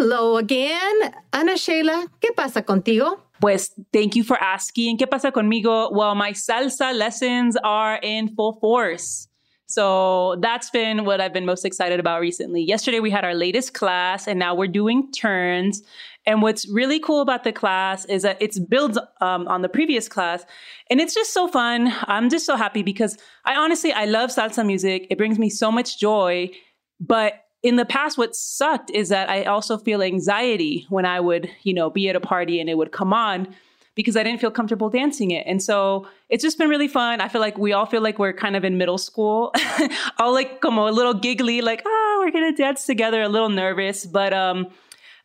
Hello again. Ana Sheila, ¿qué pasa contigo? Pues thank you for asking. ¿Qué pasa conmigo? Well, my salsa lessons are in full force. So that's been what I've been most excited about recently. Yesterday we had our latest class and now we're doing turns. And what's really cool about the class is that it's builds um, on the previous class and it's just so fun. I'm just so happy because I honestly, I love salsa music. It brings me so much joy, but in the past, what sucked is that I also feel anxiety when I would, you know, be at a party and it would come on because I didn't feel comfortable dancing it. And so it's just been really fun. I feel like we all feel like we're kind of in middle school, all like como a little giggly, like, oh, we're to dance together, a little nervous. But, um,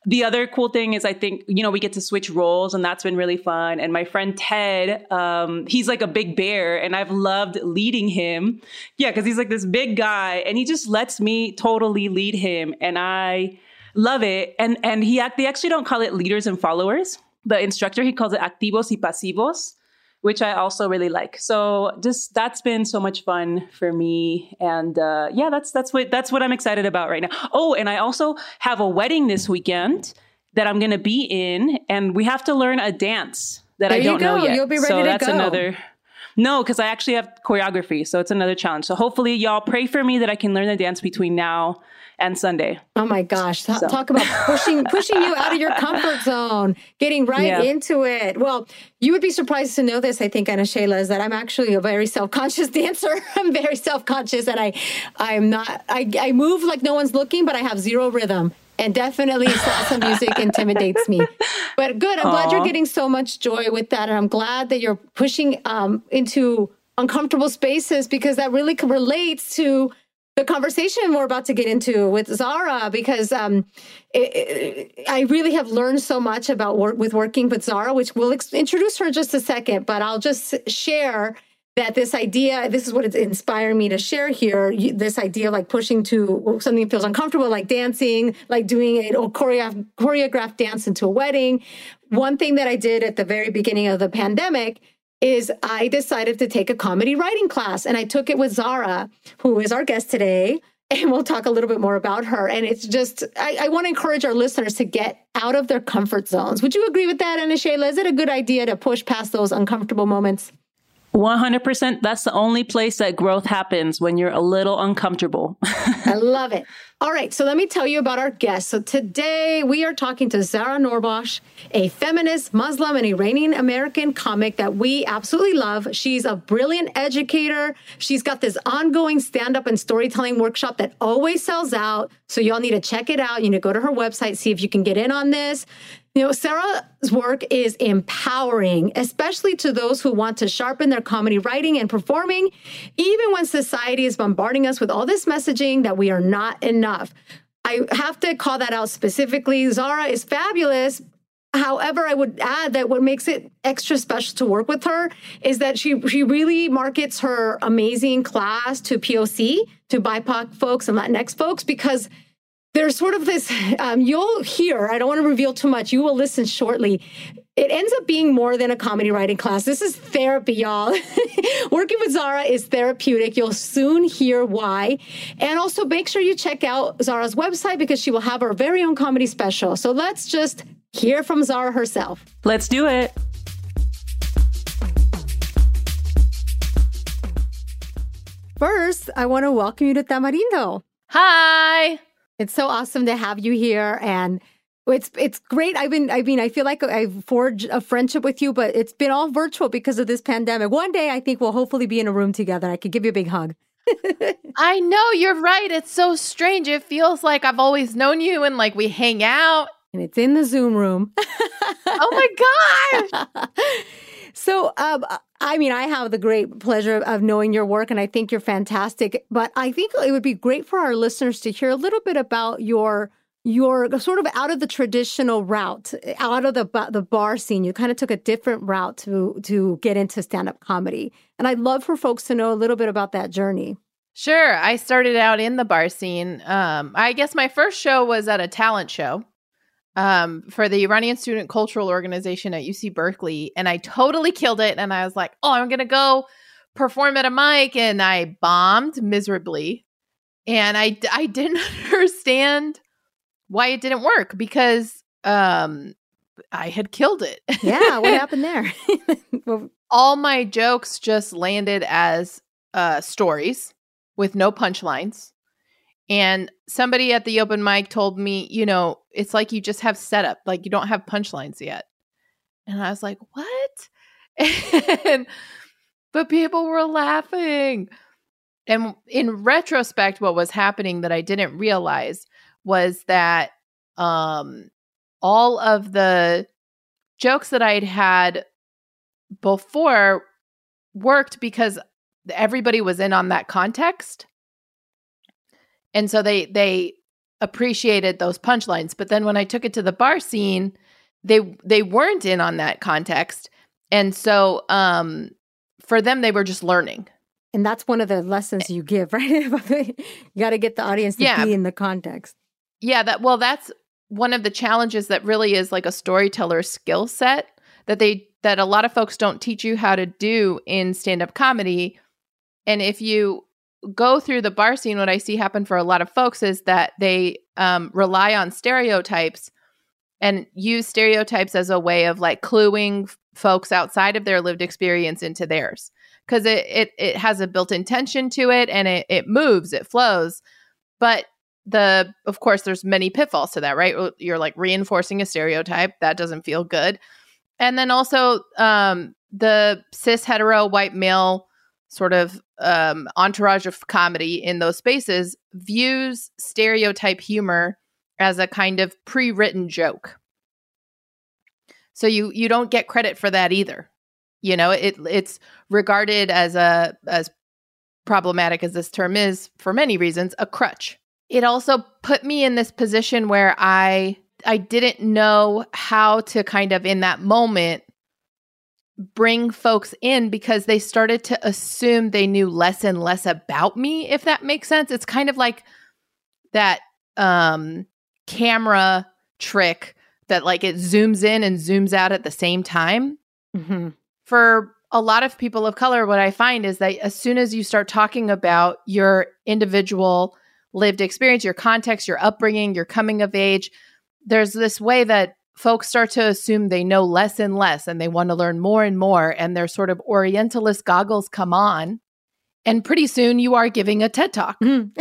the other cool thing is I think, you know, we get to switch roles and that's been really fun. And my friend Ted, um, he's like a big bear and I've loved leading him. Yeah, because he's like this big guy and he just lets me totally lead him. And I love it. And and he they actually don't call it leaders and followers. The instructor, he calls it activos y pasivos which I also really like. So just that's been so much fun for me, and uh, yeah, that's that's what that's what I'm excited about right now. Oh, and I also have a wedding this weekend that I'm going to be in, and we have to learn a dance that there I don't know yet. You'll be ready so to that's go. another. No, because I actually have choreography, so it's another challenge. So hopefully, y'all pray for me that I can learn the dance between now and Sunday. Oh my gosh. so. Talk about pushing pushing you out of your comfort zone, getting right yeah. into it. Well, you would be surprised to know this, I think, Ana Sheila, is that I'm actually a very self-conscious dancer. I'm very self-conscious and I I'm not I, I move like no one's looking, but I have zero rhythm. And definitely salsa music intimidates me. But good. I'm Aww. glad you're getting so much joy with that. And I'm glad that you're pushing um, into uncomfortable spaces because that really relates to the conversation we're about to get into with Zahra because um, it, it, I really have learned so much about work with working with Zahra, which we'll ex- introduce her in just a second. But I'll just share that this idea, this is what it's inspired me to share here. This idea of like pushing to something that feels uncomfortable, like dancing, like doing a choreographed, choreographed dance into a wedding. One thing that I did at the very beginning of the pandemic is I decided to take a comedy writing class and I took it with Zahra, who is our guest today. And we'll talk a little bit more about her. And it's just, I, I want to encourage our listeners to get out of their comfort zones. Would you agree with that, Sheila? Is it a good idea to push past those uncomfortable moments? 100%. That's the only place that growth happens when you're a little uncomfortable. I love it. All right, so let me tell you about our guest. So today we are talking to Zahra Noorbakhsh, a feminist, Muslim, and Iranian American comic that we absolutely love. She's a brilliant educator. She's got this ongoing stand up and storytelling workshop that always sells out. So y'all need to check it out. You need to go to her website, see if you can get in on this. You know, Zahra's work is empowering, especially to those who want to sharpen their comedy writing and performing, even when society is bombarding us with all this messaging that we are not enough. I have to call that out specifically. Zahra is fabulous. However, I would add that what makes it extra special to work with her is that she she really markets her amazing class to POC, to BIPOC folks and Latinx folks, because there's sort of this um, you'll hear i don't want to reveal too much you will listen shortly. It ends up being more than a comedy writing class. This is therapy y'all. Working with zahra is therapeutic. You'll soon hear why. And also make sure you check out zahra's website because she will have her very own comedy special. So let's just hear from zahra herself. Let's do it. First, I want to welcome you to Tamarindo. Hi. It's so awesome to have you here and it's it's great. I've been I mean I feel like I've forged a friendship with you, but it's been all virtual because of this pandemic. One day I think we'll hopefully be in a room together. I could give you a big hug. I know you're right. It's so strange. It feels like I've always known you and like we hang out. And it's in the Zoom room. oh my gosh. So, um, I mean, I have the great pleasure of knowing your work, and I think you're fantastic. But I think it would be great for our listeners to hear a little bit about your you're sort of out of the traditional route, out of the the bar scene. You kind of took a different route to to get into stand up comedy, and I'd love for folks to know a little bit about that journey. Sure, I started out in the bar scene. Um, I guess my first show was at a talent show um, for the Iranian Student Cultural Organization at UC Berkeley, and I totally killed it. And I was like, "Oh, I'm gonna go perform at a mic," and I bombed miserably, and I I didn't understand why it didn't work because um I had killed it. yeah, what happened there? well, All my jokes just landed as uh stories with no punchlines. And somebody at the open mic told me, you know, it's like you just have setup, like you don't have punchlines yet. And I was like, what? and, but people were laughing. And in retrospect, what was happening that I didn't realize was that um, all of the jokes that I'd had before worked because everybody was in on that context. And so they they appreciated those punchlines. But then when I took it to the bar scene, they they weren't in on that context. And so um for them they were just learning. And that's one of the lessons you give, right? you got to get the audience to yeah. be in the context. Yeah, that well, that's one of the challenges that really is like a storyteller skill set that they that a lot of folks don't teach you how to do in stand-up comedy. And if you go through the bar scene, what I see happen for a lot of folks is that they um, rely on stereotypes and use stereotypes as a way of like cluing folks outside of their lived experience into theirs. Because it, it it has a built-in tension to it and it, it moves it flows. But the of course there's many pitfalls to that right? You're like reinforcing a stereotype that doesn't feel good. And then also um the cis hetero white male sort of um entourage of comedy in those spaces views stereotype humor as a kind of pre-written joke. So you you don't get credit for that either. You know it it's regarded as a as problematic as this term is for many reasons a crutch. It also put me in this position where I I didn't know how to kind of in that moment bring folks in because they started to assume they knew less and less about me if that makes sense. It's kind of like that um camera trick that like it zooms in and zooms out at the same time. Mm-hmm. For a lot of people of color, what I find is that as soon as you start talking about your individual lived experience, your context, your upbringing, your coming of age. There's this way that folks start to assume they know less and less and they want to learn more and more. And their sort of Orientalist goggles come on. And pretty soon you are giving a TED talk. Mm.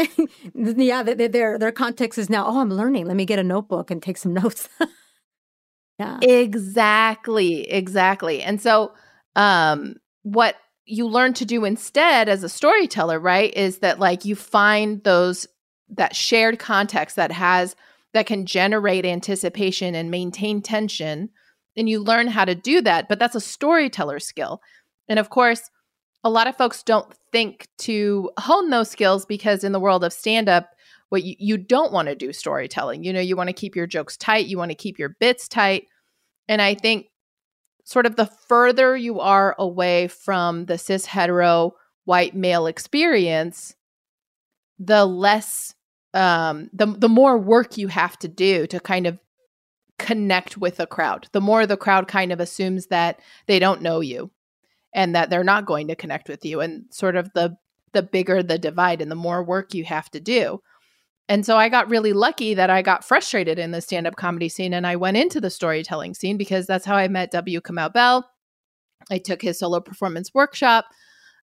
yeah, their, their context is now, oh, I'm learning. Let me get a notebook and take some notes. yeah. Exactly. Exactly. And so, um, what you learn to do instead as a storyteller, right, is that like you find those that shared context that has that can generate anticipation and maintain tension and you learn how to do that but that's a storyteller skill. And of course a lot of folks don't think to hone those skills because in the world of stand up what you, you don't want to do storytelling. You know you want to keep your jokes tight you want to keep your bits tight. And i think sort of the further you are away from the cis hetero white male experience the less um the the more work you have to do to kind of connect with a crowd. The more the crowd kind of assumes that they don't know you and that they're not going to connect with you and sort of the the bigger the divide and the more work you have to do. And so i got really lucky that i got frustrated in the stand-up comedy scene and i went into the storytelling scene because that's how i met w. Kamau bell. I took his solo performance workshop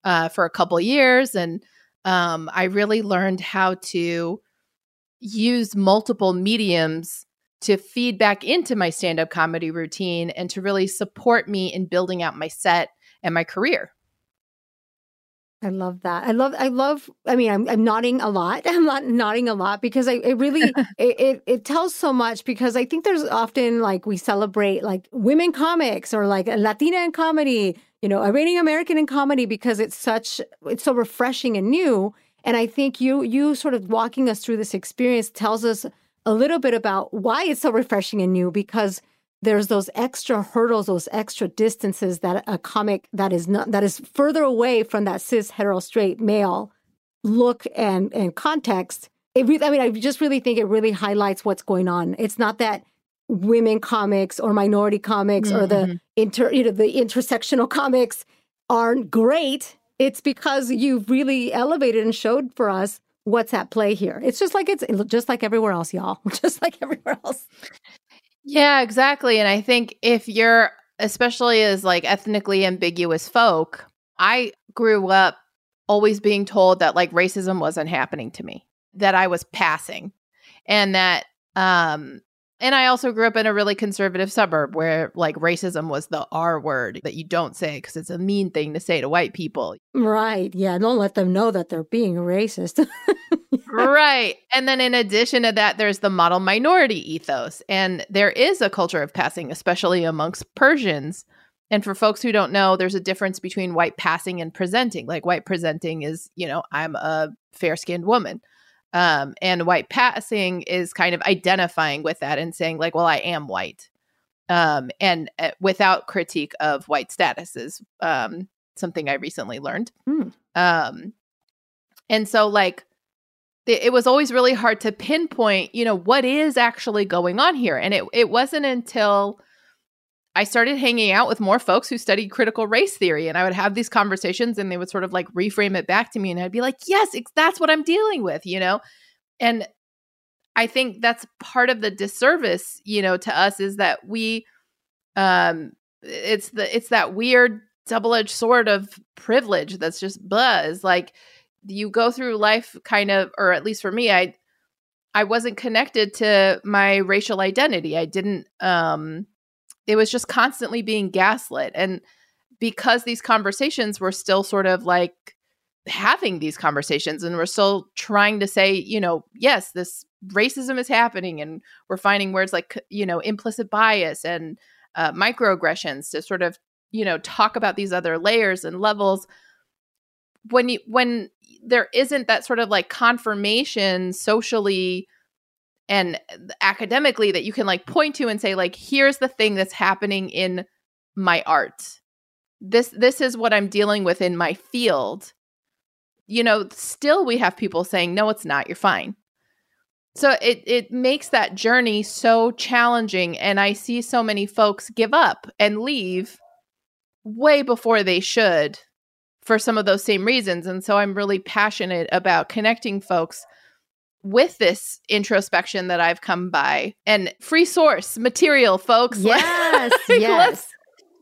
uh, for a couple years and um, I really learned how to use multiple mediums to feed back into my stand up comedy routine and to really support me in building out my set and my career. I love that. I love, I love, I mean, I'm, I'm nodding a lot. I'm not nodding a lot because I, it really, it, it, it, tells so much because I think there's often like we celebrate like women comics or like Latina in comedy you know, Iranian American in comedy because it's such it's so refreshing and new. And I think you you sort of walking us through this experience tells us a little bit about why it's so refreshing and new because there's those extra hurdles, those extra distances that a comic that is not that is further away from that cis hetero straight male look and and context. It really, I mean, I just really think it really highlights what's going on. It's not that women comics or minority comics mm-hmm. or the mm-hmm. inter you know the intersectional comics aren't great. It's because you've really elevated and showed for us what's at play here. It's just like it's just like everywhere else, y'all. Just like everywhere else. Yeah, exactly. And I think if you're especially as like ethnically ambiguous folk, I grew up always being told that like racism wasn't happening to me, that I was passing. And that um and I also grew up in a really conservative suburb where like racism was the R word that you don't say because it's a mean thing to say to white people. Right. Yeah. Don't let them know that they're being racist. right. And then in addition to that, there's the model minority ethos. And there is a culture of passing, especially amongst Persians. And for folks who don't know, there's a difference between white passing and presenting. Like white presenting is, you know, I'm a fair skinned woman. Um, and white passing is kind of identifying with that and saying, like, well, I am white. Um, and uh, without critique of white status is um, something I recently learned. Mm. Um, and so, like, it, it was always really hard to pinpoint, you know, what is actually going on here. And it, it wasn't until I started hanging out with more folks who studied critical race theory, and I would have these conversations, and they would sort of like reframe it back to me, and I'd be like, "Yes, that's what I'm dealing with," you know. And I think that's part of the disservice, you know, to us is that we, um, it's the it's that weird double edged sword of privilege that's just buzz. Like you go through life kind of, or at least for me, I I wasn't connected to my racial identity. I didn't um it was just constantly being gaslit. And because these conversations were still sort of like having these conversations and we're still trying to say, you know, yes, this racism is happening and we're finding words like, you know, implicit bias and uh, microaggressions to sort of, you know, talk about these other layers and levels. When you, when there isn't that sort of like confirmation socially and academically that you can like point to and say like here's the thing that's happening in my art. This this is what i'm dealing with in my field. You know still we have people saying no it's not. You're fine. So it it makes that journey so challenging and i see so many folks give up and leave way before they should for some of those same reasons and so i'm really passionate about connecting folks with this introspection that I've come by and free source material, folks. Yes, like, yes.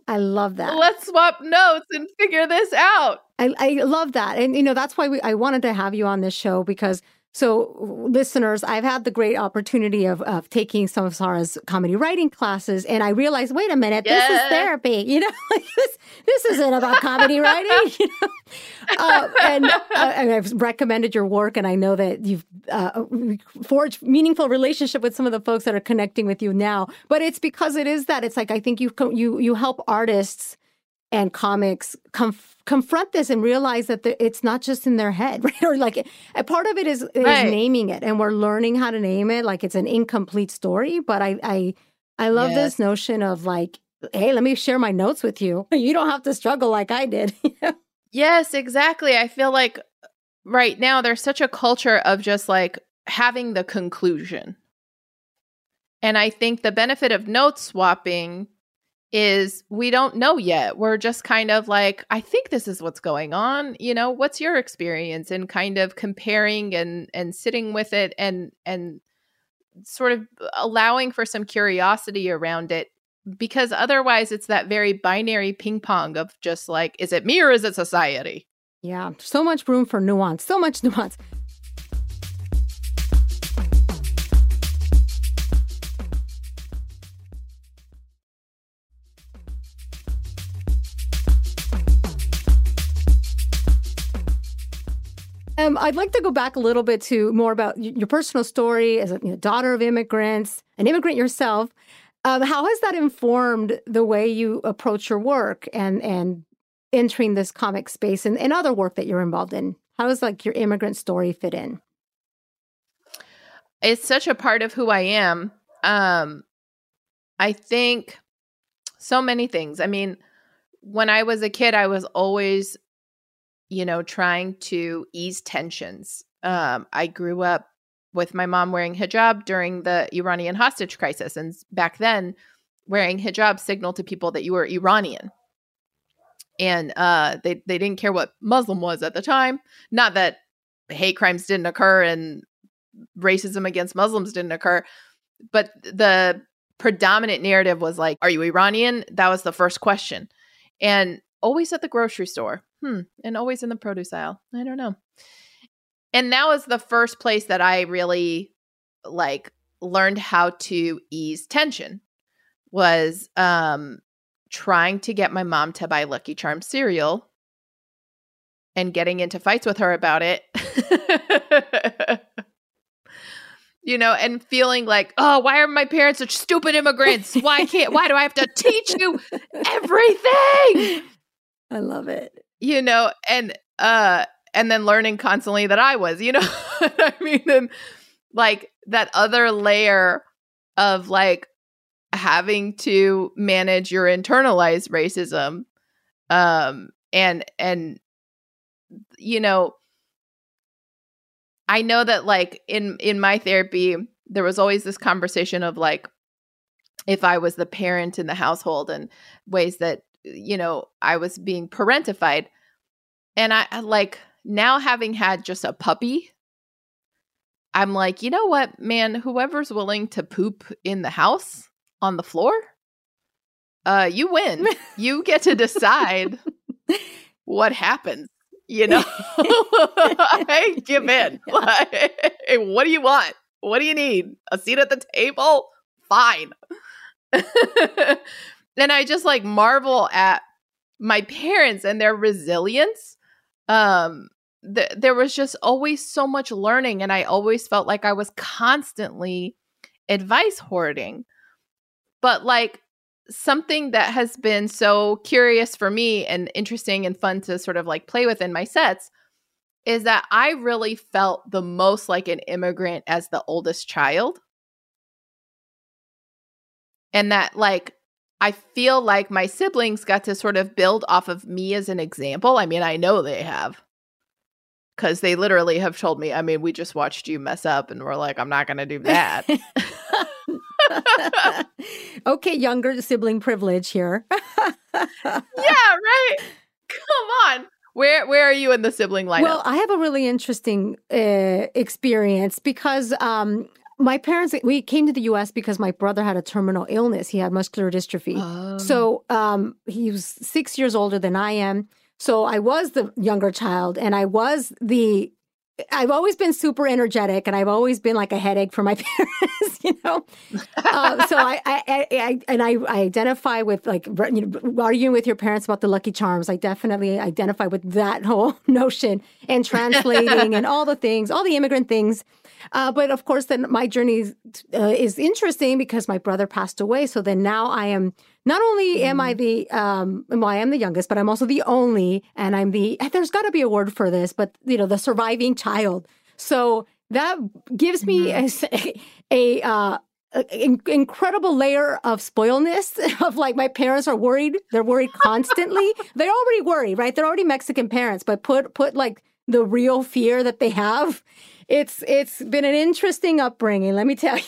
I love that. Let's swap notes and figure this out. I, I love that. And, you know, that's why we, I wanted to have you on this show because so, listeners, I've had the great opportunity of, of taking some of Zahra's comedy writing classes, and I realized, wait a minute, yes. this is therapy. You know, like this this isn't about comedy writing. You know? uh, and, uh, and, I've recommended your work, and I know that you've uh, forged meaningful relationship with some of the folks that are connecting with you now. But it's because it is that it's like I think you you you help artists and comics confront this and realize that the, it's not just in their head, right? Or like a part of it is, is right. naming it, and we're learning how to name it. Like it's an incomplete story, but I I I love yes. this notion of like, hey, let me share my notes with you. You don't have to struggle like I did. yes, exactly. I feel like right now there's such a culture of just like having the conclusion. And I think the benefit of note swapping is we don't know yet. We're just kind of like, I think this is what's going on. You know, what's your experience? And kind of comparing and and sitting with it and and sort of allowing for some curiosity around it because otherwise it's that very binary ping pong of just like is it me or is it society yeah so much room for nuance so much nuance I'd like to go back a little bit to more about your personal story as a you know, daughter of immigrants, an immigrant yourself. Um, how has that informed the way you approach your work and and entering this comic space and, and other work that you're involved in? How does like your immigrant story fit in? it's such a part of who I am. Um, I think so many things. I mean, when I was a kid, I was always, you know, trying to ease tensions. Um, I grew up with my mom wearing hijab during the Iranian hostage crisis. And back then, wearing hijab signaled to people that you were Iranian. And uh, they, they didn't care what Muslim was at the time. Not that hate crimes didn't occur and racism against Muslims didn't occur, but the predominant narrative was like, Are you Iranian? That was the first question. And always at the grocery store. Hmm. And always in the produce aisle. I don't know. And that was the first place that I really like learned how to ease tension was um trying to get my mom to buy Lucky Charms cereal and getting into fights with her about it. you know, and feeling like, oh, why are my parents such stupid immigrants? Why can't, why do I have to teach you everything? I love it. You know, and, uh, and then learning constantly that I was, you know, I mean, and like that other layer of like having to manage your internalized racism, um, and, and, you know, I know that like in in my therapy there was always this conversation of like if I was the parent in the household and ways that you know I was being parentified and I like now having had just a puppy I'm like, you know what, man, whoever's willing to poop in the house on the floor, uh, you win. you get to decide what happens you know? I give in. Like, what do you want? What do you need? A seat at the table? Fine and i just like marvel at my parents and their resilience um th- there was just always so much learning and i always felt like i was constantly advice hoarding but like something that has been so curious for me and interesting and fun to sort of like play with in my sets is that I really felt the most like an immigrant as the oldest child. And that like I feel like my siblings got to sort of build off of me as an example. I mean, I know they have. Cuz they literally have told me, I mean, we just watched you mess up and we're like, I'm not going to do that. okay, younger sibling privilege here. yeah, right. Come on. Where where are you in the sibling lineup? Well, I have a really interesting uh, experience because um, my parents we came to the US because my brother had a terminal illness. He had muscular dystrophy. Oh. So um, he was 6 years older than I am. So I was the younger child and I was the I've always been super energetic, and I've always been like a headache for my parents, you know. Uh, so I, I, I, and I, I identify with like you know arguing with your parents about the Lucky Charms. I definitely identify with that whole notion and translating and all the things, all the immigrant things. Uh, but of course, then my journey uh, is interesting because my brother passed away. So then now I am not only am I mm. the um, well, I am the youngest, but I'm also the only, and I'm the. There's got to be a word for this, but you know, the surviving child. So that gives me mm-hmm. a, a uh, incredible layer of spoilness of like my parents are worried they're worried constantly they're already worried right they're already mexican parents but put put like the real fear that they have it's it's been an interesting upbringing let me tell you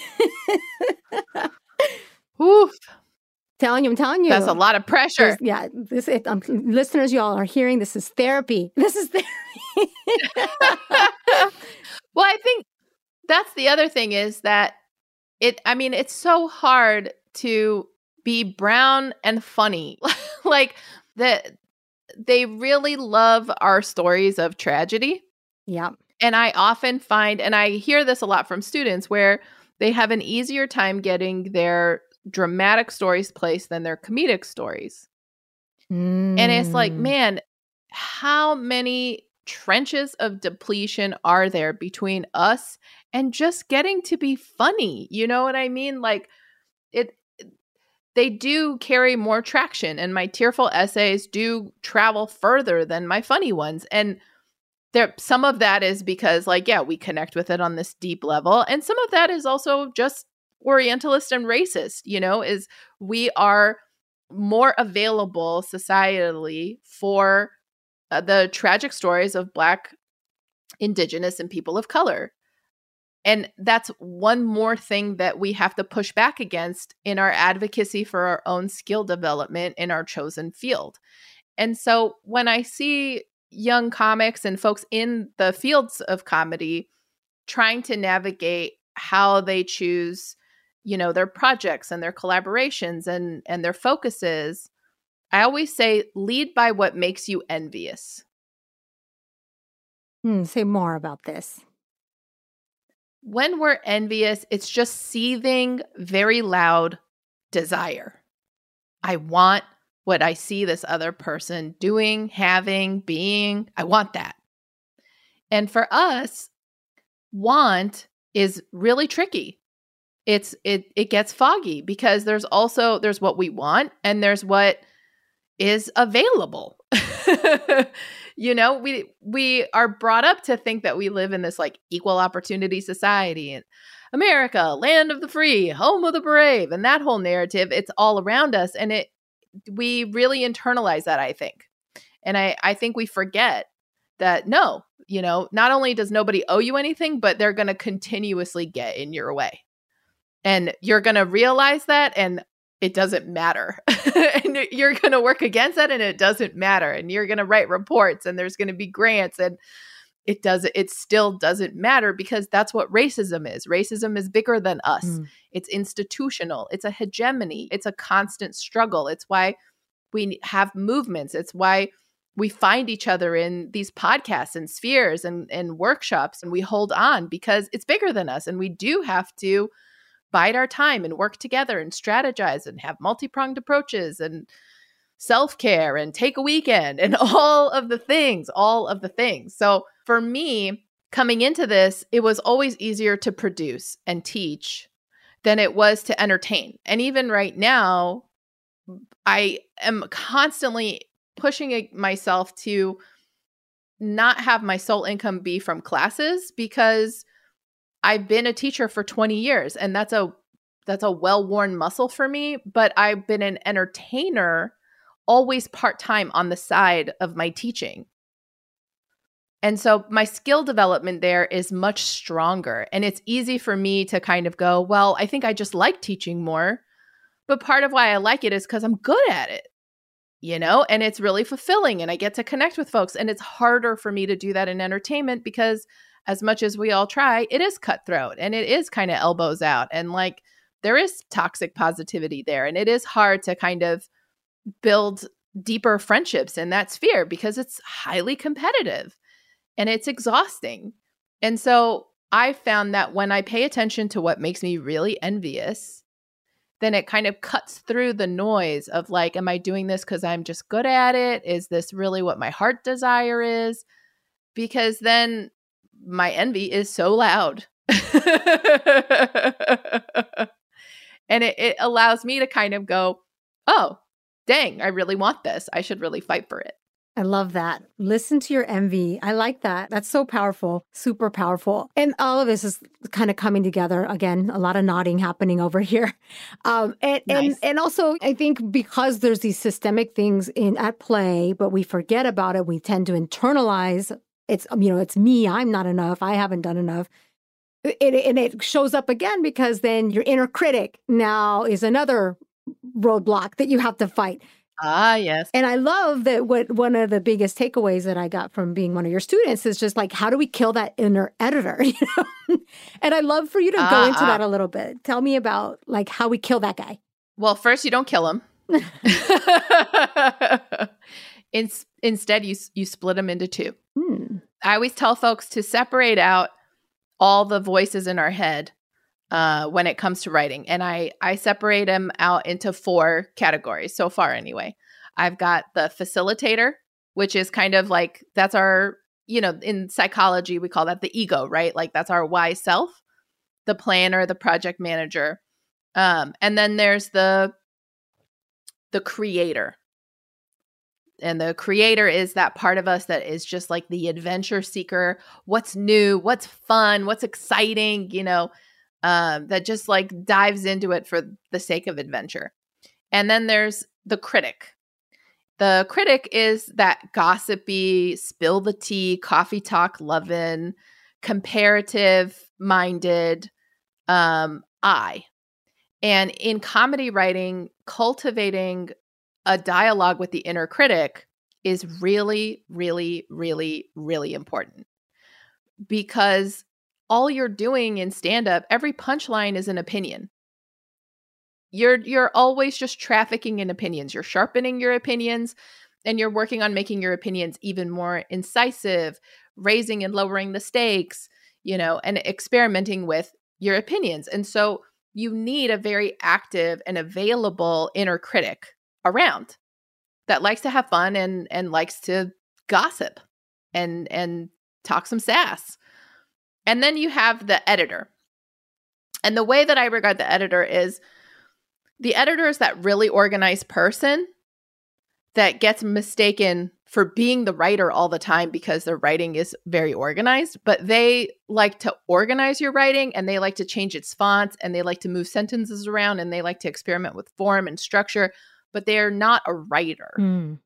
Oof telling you, I'm telling you. That's a lot of pressure. yeah, this it, um, listeners, y'all are hearing. This is therapy. This is therapy. well, I think that's the other thing is that it. I mean, it's so hard to be brown and funny. like that, they really love our stories of tragedy. Yeah, and I often find, and I hear this a lot from students where they have an easier time getting their dramatic stories place than their comedic stories. Mm. And it's like, mm. man, how many trenches of depletion are there between us and just getting to be funny? You know what I mean? Like it they do carry more traction and my tearful essays do travel further than my funny ones and there some of that is because like yeah we connect with it on this deep level and some of that is also just orientalist and racist you know is we are more available societally for uh, the tragic stories of black indigenous and people of color. And that's one more thing that we have to push back against in our advocacy for our own skill development in our chosen field. And so when i see young comics and folks in the fields of comedy trying to navigate how they choose you know their projects and their collaborations and and their focuses i always say lead by what makes you envious hmm, say more about this when we're envious it's just seething very loud desire i want what I see this other person doing, having, being. I want that. And for us, want is really tricky. It's it it gets foggy because there's also there's what we want and there's what is available. you know, we we are brought up to think that we live in this like equal opportunity society and America, land of the free, home of the brave, and that whole narrative, it's all around us and it we really internalize that, I think. And I, I think we forget that no, you know, not only does nobody owe you anything, but they're going to continuously get in your way. And you're going to realize that and it doesn't matter. and you're going to work against that and it doesn't matter. And you're going to write reports and there's going to be grants and it does it still doesn't matter because that's what racism is racism is bigger than us mm. it's institutional it's a hegemony it's a constant struggle it's why we have movements it's why we find each other in these podcasts and spheres and, and workshops and we hold on because it's bigger than us and we do have to bide our time and work together and strategize and have multi-pronged approaches and self care and take a weekend and all of the things, all of the things. So for me, coming into this, it was always easier to produce and teach than it was to entertain. And even right now, I am constantly pushing myself to not have my sole income be from classes because I've been a teacher for 20 years and that's a that's a well-worn muscle for me, but I've been an entertainer always part time on the side of my teaching. And so my skill development there is much stronger. And it's easy for me to kind of go, well, I think I just like teaching more. But part of why I like it is because I'm good at it, you know, and it's really fulfilling and I get to connect with folks. And it's harder for me to do that in entertainment because as much as we all try, it is cutthroat and it is kind of elbows out. And like there is toxic positivity there. And it is hard to kind of build deeper friendships in that sphere because it's highly competitive and it's exhausting. And so I found that when I pay attention to what makes me really envious, then it kind of cuts through the noise of like, am I doing this because I'm just good at it? Is this really what my heart desire is? Because then my envy is so loud. and it, it allows me to kind of go, oh, dang, I really want this. I should really fight for it. I love that. Listen to your envy. I like that. That's so powerful, super powerful. And all of this is kind of coming together. Again, a lot of nodding happening over here. Um, and, nice. and, and also, I think because there's these systemic things in at play, but we forget about it, we tend to internalize it's, you know, it's me. I'm not enough. I haven't done enough. It, and it shows up again because then your inner critic now is another roadblock that you have to fight. Ah, yes. And I love that what one of the biggest takeaways that I got from being one of your students is just like how do we kill that inner editor, you know? and I love for you to go ah, into ah. that a little bit. Tell me about like how we kill that guy. Well, first you don't kill him. In, instead you you split him into two. I always tell folks to separate out all the voices in our head uh, when it comes to writing. And I, I separate them out into four categories so far, anyway. I've got the facilitator, which is kind of like that's our, you know, in psychology, we call that the ego, right? Like that's our why self, the planner, the project manager. Um, and then there's the the creator. And the creator is that part of us that is just like the adventure seeker. What's new? What's fun? What's exciting? You know um, that just like dives into it for the sake of adventure. And then there's the critic. The critic is that gossipy spill the tea coffee talk loving comparative minded um, eye. And in comedy writing cultivating a dialogue with the inner critic is really, really, really, really important because all you're doing in stand up, every punchline is an opinion. You're you're always just trafficking in opinions. You're sharpening your opinions and you're working on making your opinions even more incisive, raising and lowering the stakes, you know, and experimenting with your opinions. And so you need a very active and available inner critic around that likes to have fun and and likes to gossip and and talk some sass. And then you have the editor. And the way that I regard the editor is the editor is that really organized person that gets mistaken for being the writer all the time because their writing is very organized, but they like to organize your writing and they like to change its fonts and they like to move sentences around and they like to experiment with form and structure but they're not a writer. Mm.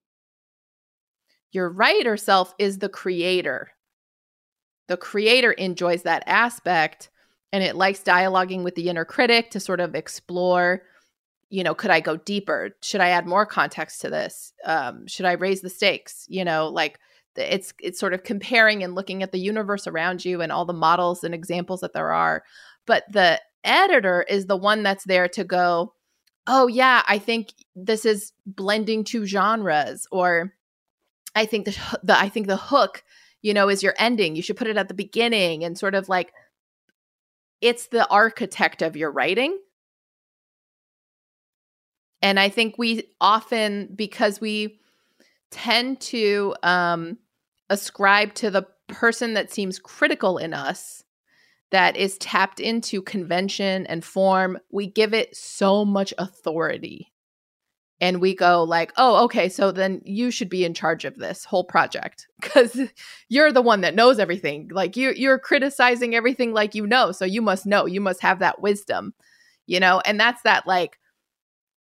Your writer self is the creator. The creator enjoys that aspect and it likes dialoguing with the inner critic to sort of explore you know could i go deeper should i add more context to this um, should i raise the stakes you know like it's it's sort of comparing and looking at the universe around you and all the models and examples that there are but the editor is the one that's there to go oh yeah i think this is blending two genres or i think the, the i think the hook you know is your ending. You should put it at the beginning and sort of like it's the architect of your writing. And i think we often because we tend to um ascribe to the person that seems critical in us that is tapped into convention and form, we give it so much authority. And we go like, "Oh, okay, so then you should be in charge of this whole project cuz you're the one that knows everything. Like you you're criticizing everything like you know, so you must know. You must have that wisdom." You know, and that's that like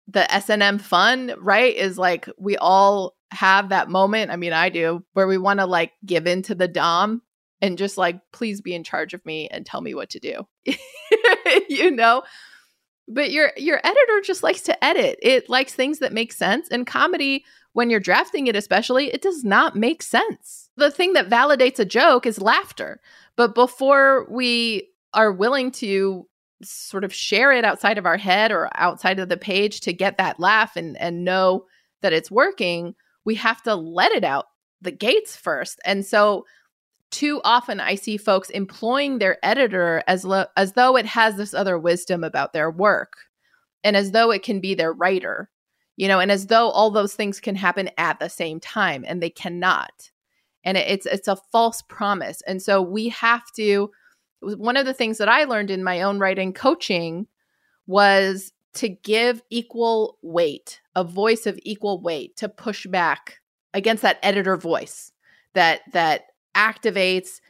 the S&M fun, right? Is like we all have that moment. I mean, I do, where we want to like give in to the dom and just like please be in charge of me and tell me what to do you know? But your your editor just likes to edit. It likes things that make sense and comedy when you're drafting it especially it does not make sense. The thing that validates a joke is laughter but before we are willing to sort of share it outside of our head or outside of the page to get that laugh and and know that it's working we have to let it out the gates first. And so too often I see folks employing their editor as lo- as though it has this other wisdom about their work and as though it can be their writer. You know, and as though all those things can happen at the same time and they cannot. And it, it's it's a false promise. And so we have to one of the things that I learned in my own writing coaching was to give equal weight, a voice of equal weight to push back against that editor voice that that activates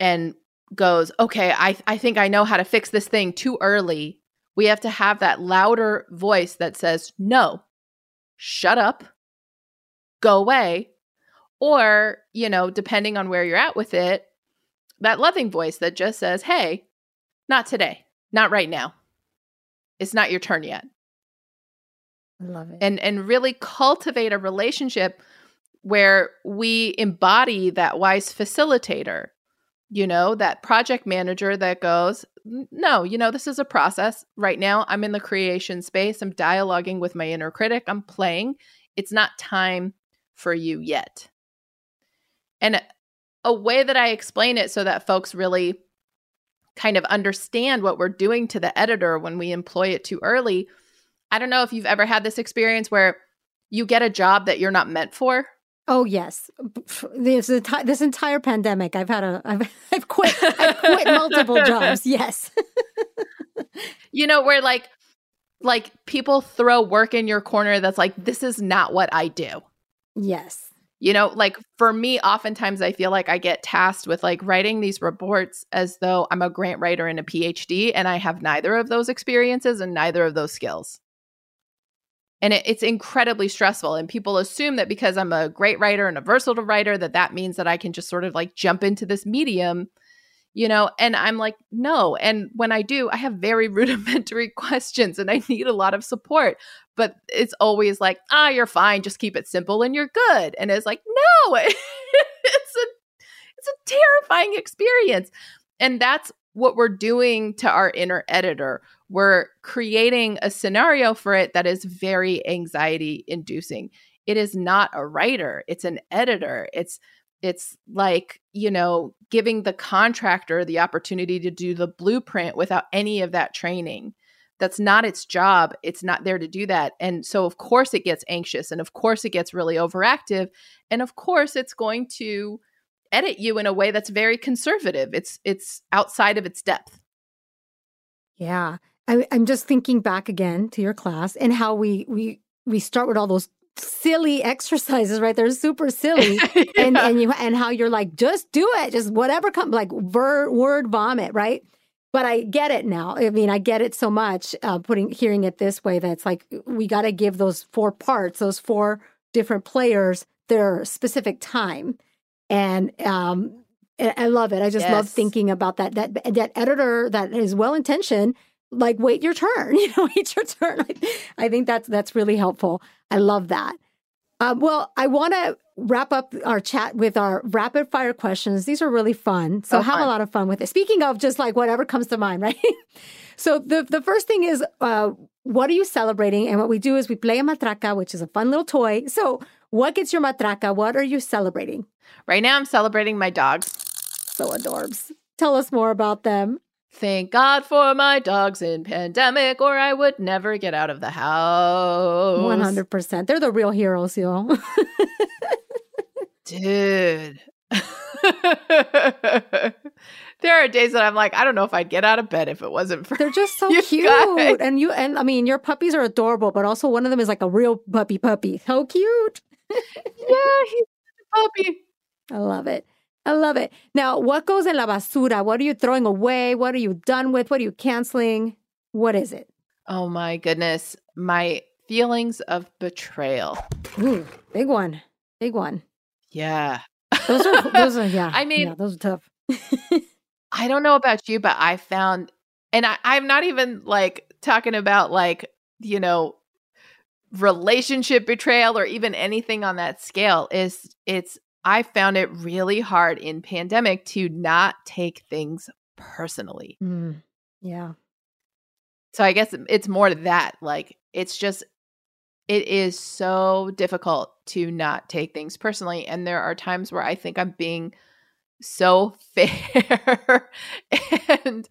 and goes, okay, I, I think I know how to fix this thing too early. We have to have that louder voice that says, no, shut up, go away. Or, you know, depending on where you're at with it, that loving voice that just says, hey, not today, not right now. It's not your turn yet. I love it. And and really cultivate a relationship where we embody that wise facilitator, you know, that project manager that goes, no, you know, this is a process. Right now, I'm in the creation space. I'm dialoguing with my inner critic. I'm playing. It's not time for you yet. And a way that I explain it so that folks really kind of understand what we're doing to the editor when we employ it too early. I don't know if you've ever had this experience where you get a job that you're not meant for Oh yes, this this entire pandemic, I've had a I've I've quit I've quit multiple jobs. Yes, you know where like like people throw work in your corner that's like this is not what I do. Yes. You know, like for me, oftentimes I feel like I get tasked with like writing these reports as though I'm a grant writer and a PhD, and I have neither of those experiences and neither of those skills. And it, it's incredibly stressful. And people assume that because I'm a great writer and a versatile writer, that that means that I can just sort of like jump into this medium you know? And i'm like no. And when i do i have very rudimentary questions and i need a lot of support. But it's always like ah you're fine. Just keep it simple and you're good. And it's like no. It's a it's a terrifying experience. And that's what we're doing to our inner editor we're creating a scenario for it that is very anxiety inducing it is not a writer it's an editor it's it's like, you know, giving the contractor the opportunity to do the blueprint without any of that training. That's not its job. It's not there to do that. And so, of course, it gets anxious and of course, it gets really overactive. And of course, it's going to edit you in a way that's very conservative. It's it's outside of its depth. Yeah. I, I'm just thinking back again to your class and how we we we start with all those silly exercises, right? They're super silly, yeah. and and you and how you're like, just do it, just whatever comes, like ver, word vomit, right? But I get it now. I mean, I get it so much. Uh, putting hearing it this way, that's like we got to give those four parts, those four different players, their specific time, and um, I love it. I just yes. love thinking about that. That that editor that is well intentioned like wait your turn you know wait your turn i think that's that's really helpful i love that uh, well i want to wrap up our chat with our rapid fire questions these are really fun so oh, have fun. a lot of fun with it speaking of just like whatever comes to mind right so the the first thing is uh, what are you celebrating and what we do is we play a matraca which is a fun little toy so what gets your matraca what are you celebrating right now i'm celebrating my dogs so adorbs tell us more about them Thank God for my dogs in pandemic, or I would never get out of the house. 100%. They're the real heroes, yo. Dude. there are days that I'm like, I don't know if I'd get out of bed if it wasn't for They're just so cute. Guys. And you and I mean your puppies are adorable, but also one of them is like a real puppy puppy. So cute. Yeah, he's a puppy. I love it. I love it. Now, what goes in la basura? What are you throwing away? What are you done with? What are you canceling? What is it? Oh my goodness. My feelings of betrayal. Ooh, big one. Big one. Yeah. Those are those are yeah. I mean, yeah, those are tough. I don't know about you, but I found and I, I'm not even like talking about like, you know, relationship betrayal or even anything on that scale is it's I found it really hard in pandemic to not take things personally. Mm, yeah. So I guess it's more to that. Like it's just it is so difficult to not take things personally and there are times where I think I'm being so fair and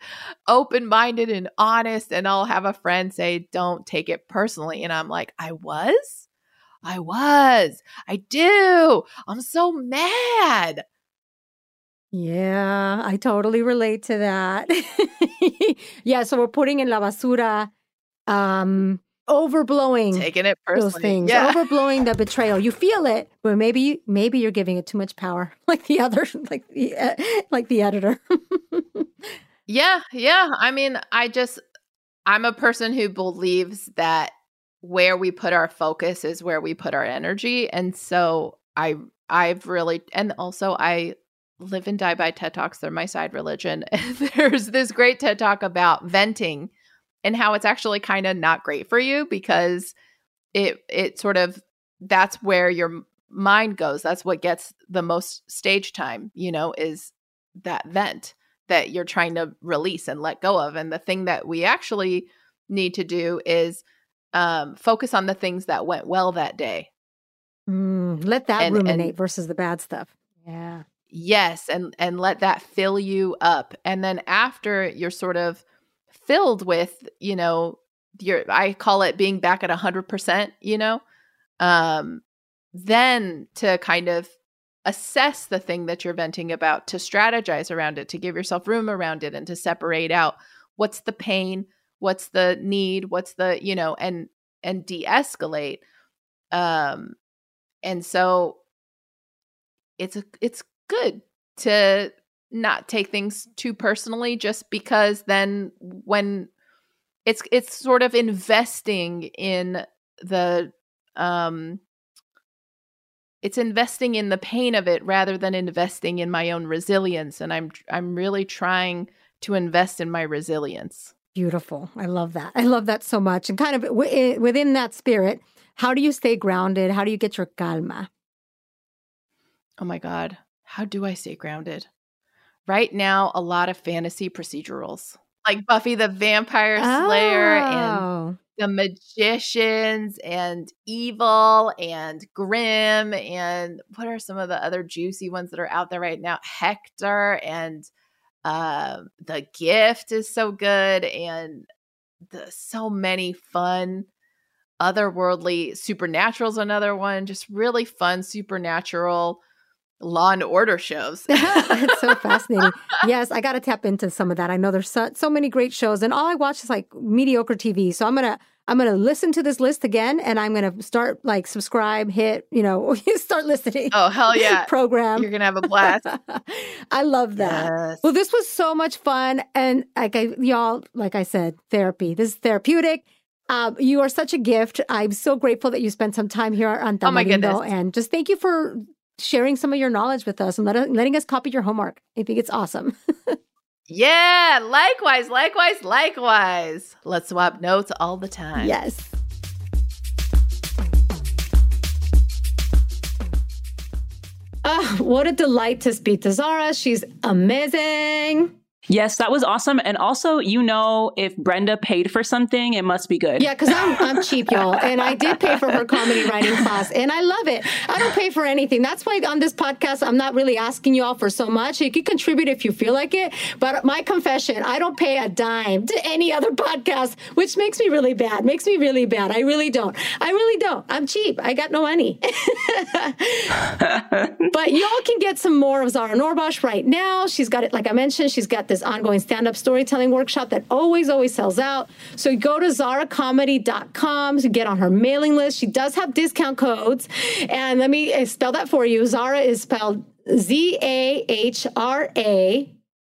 open-minded and honest and I'll have a friend say don't take it personally and I'm like I was I was. I do. I'm so mad. Yeah, I totally relate to that. yeah, so we're putting in la basura um overblowing taking it personally. those things yeah. overblowing the betrayal. You feel it but maybe maybe you're giving it too much power like the other like the uh, like the editor. Yeah yeah. I mean i just i'm a person who believes that where we put our focus is where we put our energy and so i i've really and also i live and die by ted talks. They're my side religion. There's this great ted talk about venting and how it's actually kind of not great for you because it it sort of that's where your mind goes that's what gets the most stage time you know is that vent that you're trying to release and let go of and the thing that we actually need to do is um, focus on the things that went well that day. Mm, let that and, ruminate and, versus the bad stuff. Yeah. Yes, and and let that fill you up. And then after you're sort of filled with, you know, your I call it being back at 100%, you know, um then to kind of assess the thing that you're venting about, to strategize around it, to give yourself room around it and to separate out what's the pain, what's the need what's the you know and and de-escalate. Um and so it's a it's good to not take things too personally just because then when it's it's sort of investing in the um it's investing in the pain of it rather than investing in my own resilience. And i'm i'm really trying to invest in my resilience. Beautiful. I love that. I love that so much. And kind of w- eh, within that spirit how do you stay grounded? How do you get your calma? Oh my god. How do i stay grounded right now a lot of fantasy procedurals like buffy the vampire slayer oh. and the magicians and evil and Grimm and what are some of the other juicy ones that are out there right now hector and uh, the gift is so good and the so many fun otherworldly supernatural's another one just really fun supernatural law and order shows. it's so fascinating. Yes, I got to tap into some of that. I know there's so, so many great shows, and all I watch is like mediocre TV. So I'm gonna I'm gonna listen to this list again, and I'm gonna start like subscribe, hit you know, start listening. Oh hell yeah! program. You're gonna have a blast. I love that. Yes. Well, this was so much fun, and like I, y'all, like I said, therapy. This is therapeutic. Um, you are such a gift. I'm so grateful that you spent some time here on Tamarindo, oh my goodness. and just thank you for sharing some of your knowledge with us and let, letting us copy your homework. I think it's awesome. yeah, likewise, likewise, likewise. Let's swap notes all the time. Yes. Oh, what a delight to speak to Zahra. She's amazing. Yes, that was awesome. And also, you know, if Brenda paid for something, it must be good. Yeah, because I'm, I'm cheap, y'all. And I did pay for her comedy writing class, and I love it. I don't pay for anything. That's why on this podcast, I'm not really asking you all for so much. You can contribute if you feel like it. But my confession, I don't pay a dime to any other podcast, which makes me really bad. Makes me really bad. I really don't. I really don't. I'm cheap. I got no money. but y'all can get some more of Zahra Noorbakhsh right now. She's got it, like I mentioned, she's got this ongoing stand up storytelling workshop that always, always sells out. So go to zahracomedy.com to get on her mailing list. She does have discount codes. And let me uh, spell that for you. Zahra is spelled Z A H R A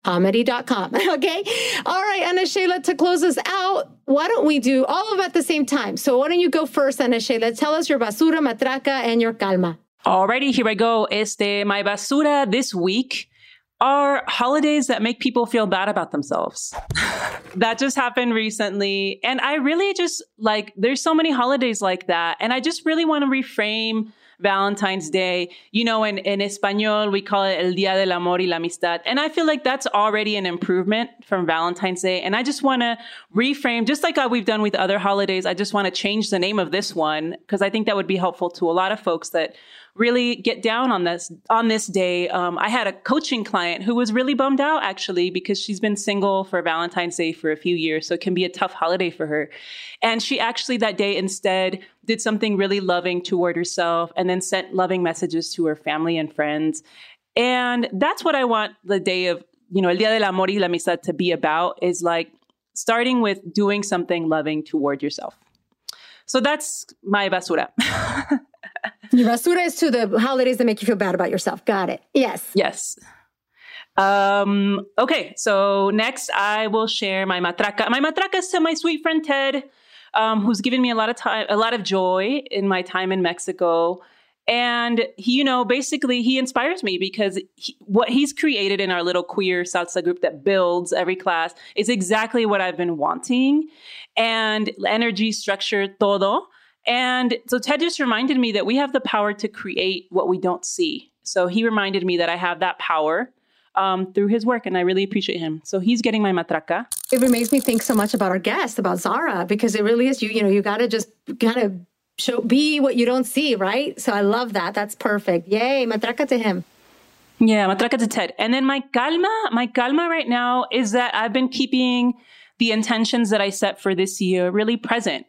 comedy.com. Okay. All right, Ana Sheila, to close us out, why don't we do all of at the same time? So why don't you go first, Ana Sheila? Tell us your basura, matraca, and your calma. Alrighty, here I go. Este, my basura this week are holidays that make people feel bad about themselves. that just happened recently. And I really just like, there's so many holidays like that. And I just really want to reframe Valentine's Day. You know, in, in Espanol, we call it El Día del Amor y la Amistad. And I feel like that's already an improvement from Valentine's Day. And I just want to reframe, just like we've done with other holidays, I just want to change the name of this one because I think that would be helpful to a lot of folks that really get down on this on this day. Um, I had a coaching client who was really bummed out actually because she's been single for Valentine's Day for a few years, so it can be a tough holiday for her. And she actually that day instead did something really loving toward herself, and then sent loving messages to her family and friends. And that's what I want the day of you know El Día del Amor y la Amistad to be about is like starting with doing something loving toward yourself. So that's my basura. Your basura is to the holidays that make you feel bad about yourself. Got it. Yes. Yes. Um, okay, so next I will share my matraca. My matraca is to my sweet friend Ted, um, who's given me a lot of time, a lot of joy in my time in Mexico. And he, you know, basically he inspires me because he, what he's created in our little queer salsa group that builds every class is exactly what I've been wanting. And energy, structure, todo. And so Ted just reminded me that we have the power to create what we don't see. So he reminded me that I have that power um, through his work, and I really appreciate him. So he's getting my matraca. It makes me think so much about our guest, about Zahra, because it really is you. You know, you got to just kind of show be what you don't see, right? So I love that. That's perfect. Yay, matraca to him. Yeah, matraca to Ted. And then my calma, my calma right now is that I've been keeping the intentions that I set for this year really present.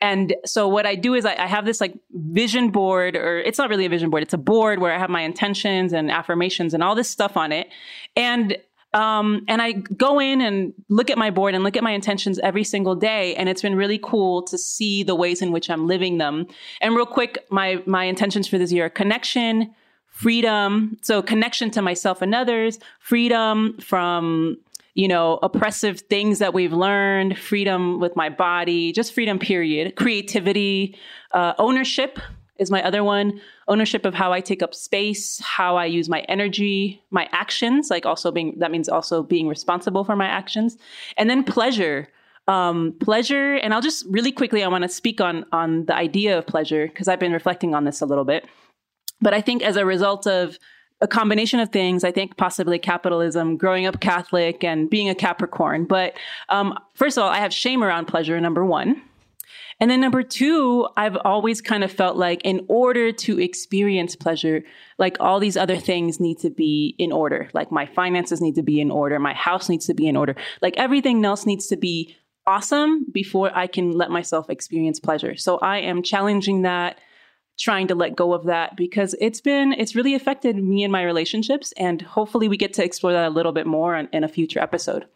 And so what I do is I, I, have this like vision board, or it's not really a vision board, it's a board where I have my intentions and affirmations and all this stuff on it. And Um, and I go in and look at my board and look at my intentions every single day. And it's been really cool to see the ways in which I'm living them. And real quick, my, my intentions for this year are connection, freedom. So connection to myself and others, freedom from you know, oppressive things that we've learned, freedom with my body, just freedom, period. Creativity, uh, ownership is my other one. Ownership of how I take up space, how I use my energy, my actions, like also being, that means also being responsible for my actions. And then pleasure. Um, pleasure, and I'll just really quickly, I want to speak on on the idea of pleasure because I've been reflecting on this a little bit. But I think as a result of a combination of things. I think possibly capitalism, growing up Catholic, and being a Capricorn. But um, first of all, I have shame around pleasure, number one. And then number two, I've always kind of felt like in order to experience pleasure, like all these other things need to be in order. Like my finances need to be in order. My house needs to be in order. Like everything else needs to be awesome before I can let myself experience pleasure. So I am challenging that trying to let go of that because it's been it's really affected me and my relationships and hopefully we get to explore that a little bit more in, in a future episode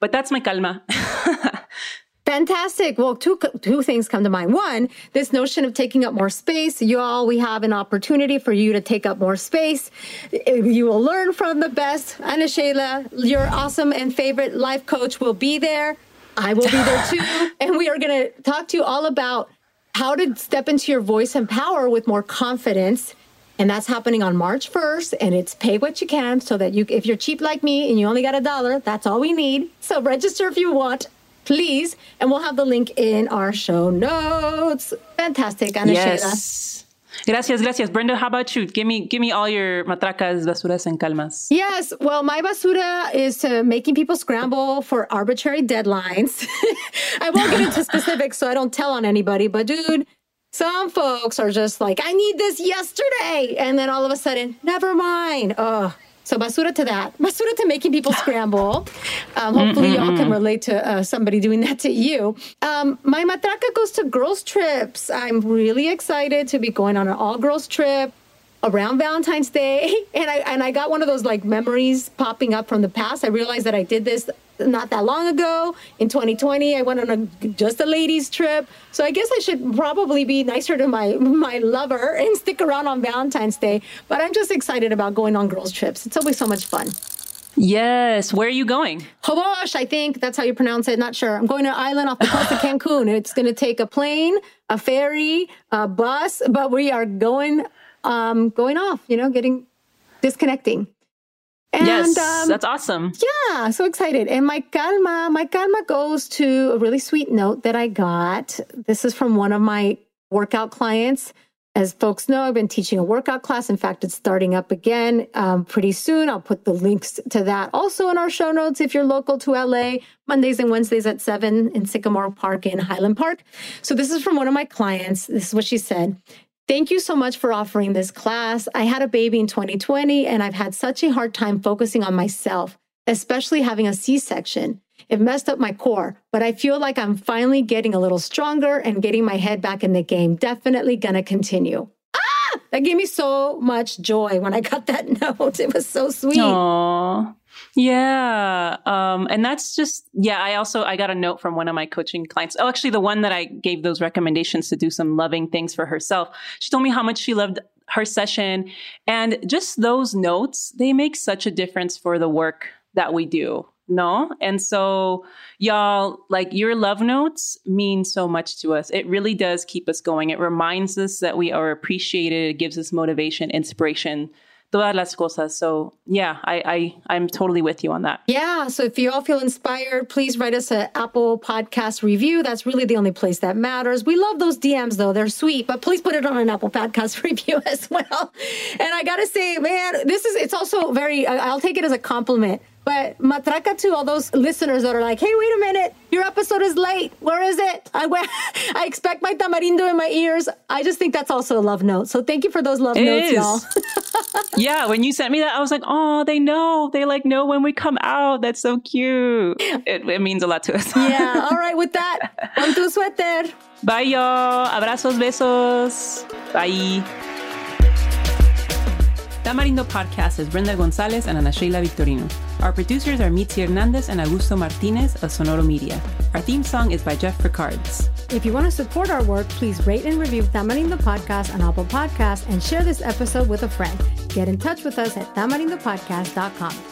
but that's my calma Fantastic. Well, two two things come to mind. One, this notion of taking up more space. You all, we have an opportunity for you to take up more space. You will learn from the best. Ana Sheila, your awesome and favorite life coach, will be there. I will be there too, and we are going to talk to you all about how to step into your voice and power with more confidence. And that's happening on March 1st. And it's pay what you can so that you, if you're cheap like me and you only got a dollar, that's all we need. So register if you want, please. And we'll have the link in our show notes. Fantastic, Ana yes. Gracias, gracias. Brenda, how about you? Give me give me all your matracas, basuras, and calmas. Yes. Well, my basura is uh, making people scramble for arbitrary deadlines. I won't get into specifics so I don't tell on anybody, but dude, some folks are just like, I need this yesterday. And then all of a sudden, never mind. Oh, so basura to that, basura to making people scramble. Um, hopefully, mm y'all can relate to uh, somebody doing that to you. Um, my matraca goes to girls trips. I'm really excited to be going on an all girls trip around Valentine's Day, and I and I got one of those like memories popping up from the past. I realized that I did this not that long ago in 2020. I went on a just a ladies trip, so I guess I should probably be nicer to my my lover and stick around on Valentine's Day. But I'm just excited about going on girls trips. It's always so much fun. Yes. Where are you going? Hawash, I think that's how you pronounce it. Not sure. I'm going to an island off the coast of Cancun. It's going to take a plane, a ferry, a bus, but we are going um, going off, you know, getting disconnecting. And, yes, um, that's awesome. Yeah, so excited. And my calma, my calma goes to a really sweet note that I got. This is from one of my workout clients. As folks know, I've been teaching a workout class. In fact, it's starting up again um, pretty soon. I'll put the links to that also in our show notes if you're local to LA, Mondays and Wednesdays at 7 in Sycamore Park in Highland Park. So, this is from one of my clients. This is what she said. Thank you so much for offering this class. I had a baby in 2020 and I've had such a hard time focusing on myself, especially having a C section. It messed up my core, but I feel like I'm finally getting a little stronger and getting my head back in the game. Definitely gonna continue. That gave me so much joy when I got that note. It was so sweet. Aww. Yeah. Um, and that's just, yeah, I also, I got a note from one of my coaching clients. Oh, actually the one that I gave those recommendations to do some loving things for herself. She told me how much she loved her session and just those notes, they make such a difference for the work that we do. No. And so, y'all, like your love notes mean so much to us. It really does keep us going. It reminds us that we are appreciated. It gives us motivation, inspiration todas las cosas. So yeah, I, I I'm totally with you on that. Yeah. So if you all feel inspired, please write us an Apple Podcast review. That's really the only place that matters. We love those DMs though; they're sweet. But please put it on an Apple Podcast review as well. And I gotta say, man, this is it's also very. I'll take it as a compliment but matraca to all those listeners that are like, hey, wait a minute, your episode is late. Where is it? I, I expect my tamarindo in my ears. I just think that's also a love note. So thank you for those love it notes, is. y'all. yeah, when you sent me that, I was like, oh, they know. They like know when we come out. That's so cute. It, it means a lot to us. yeah. All right. With that, on tu suéter. Bye, y'all. Abrazos, besos. Bye. Tamarindo Podcast is Brenda Gonzalez and Ana Sheila Victorino. Our producers are Mitzi Hernandez and Augusto Martinez of Sonoro Media. Our theme song is by Jeff Ricards. If you want to support our work, please rate and review Tamarindo Podcast on Apple Podcasts and share this episode with a friend. Get in touch with us at tamarindopodcast.com.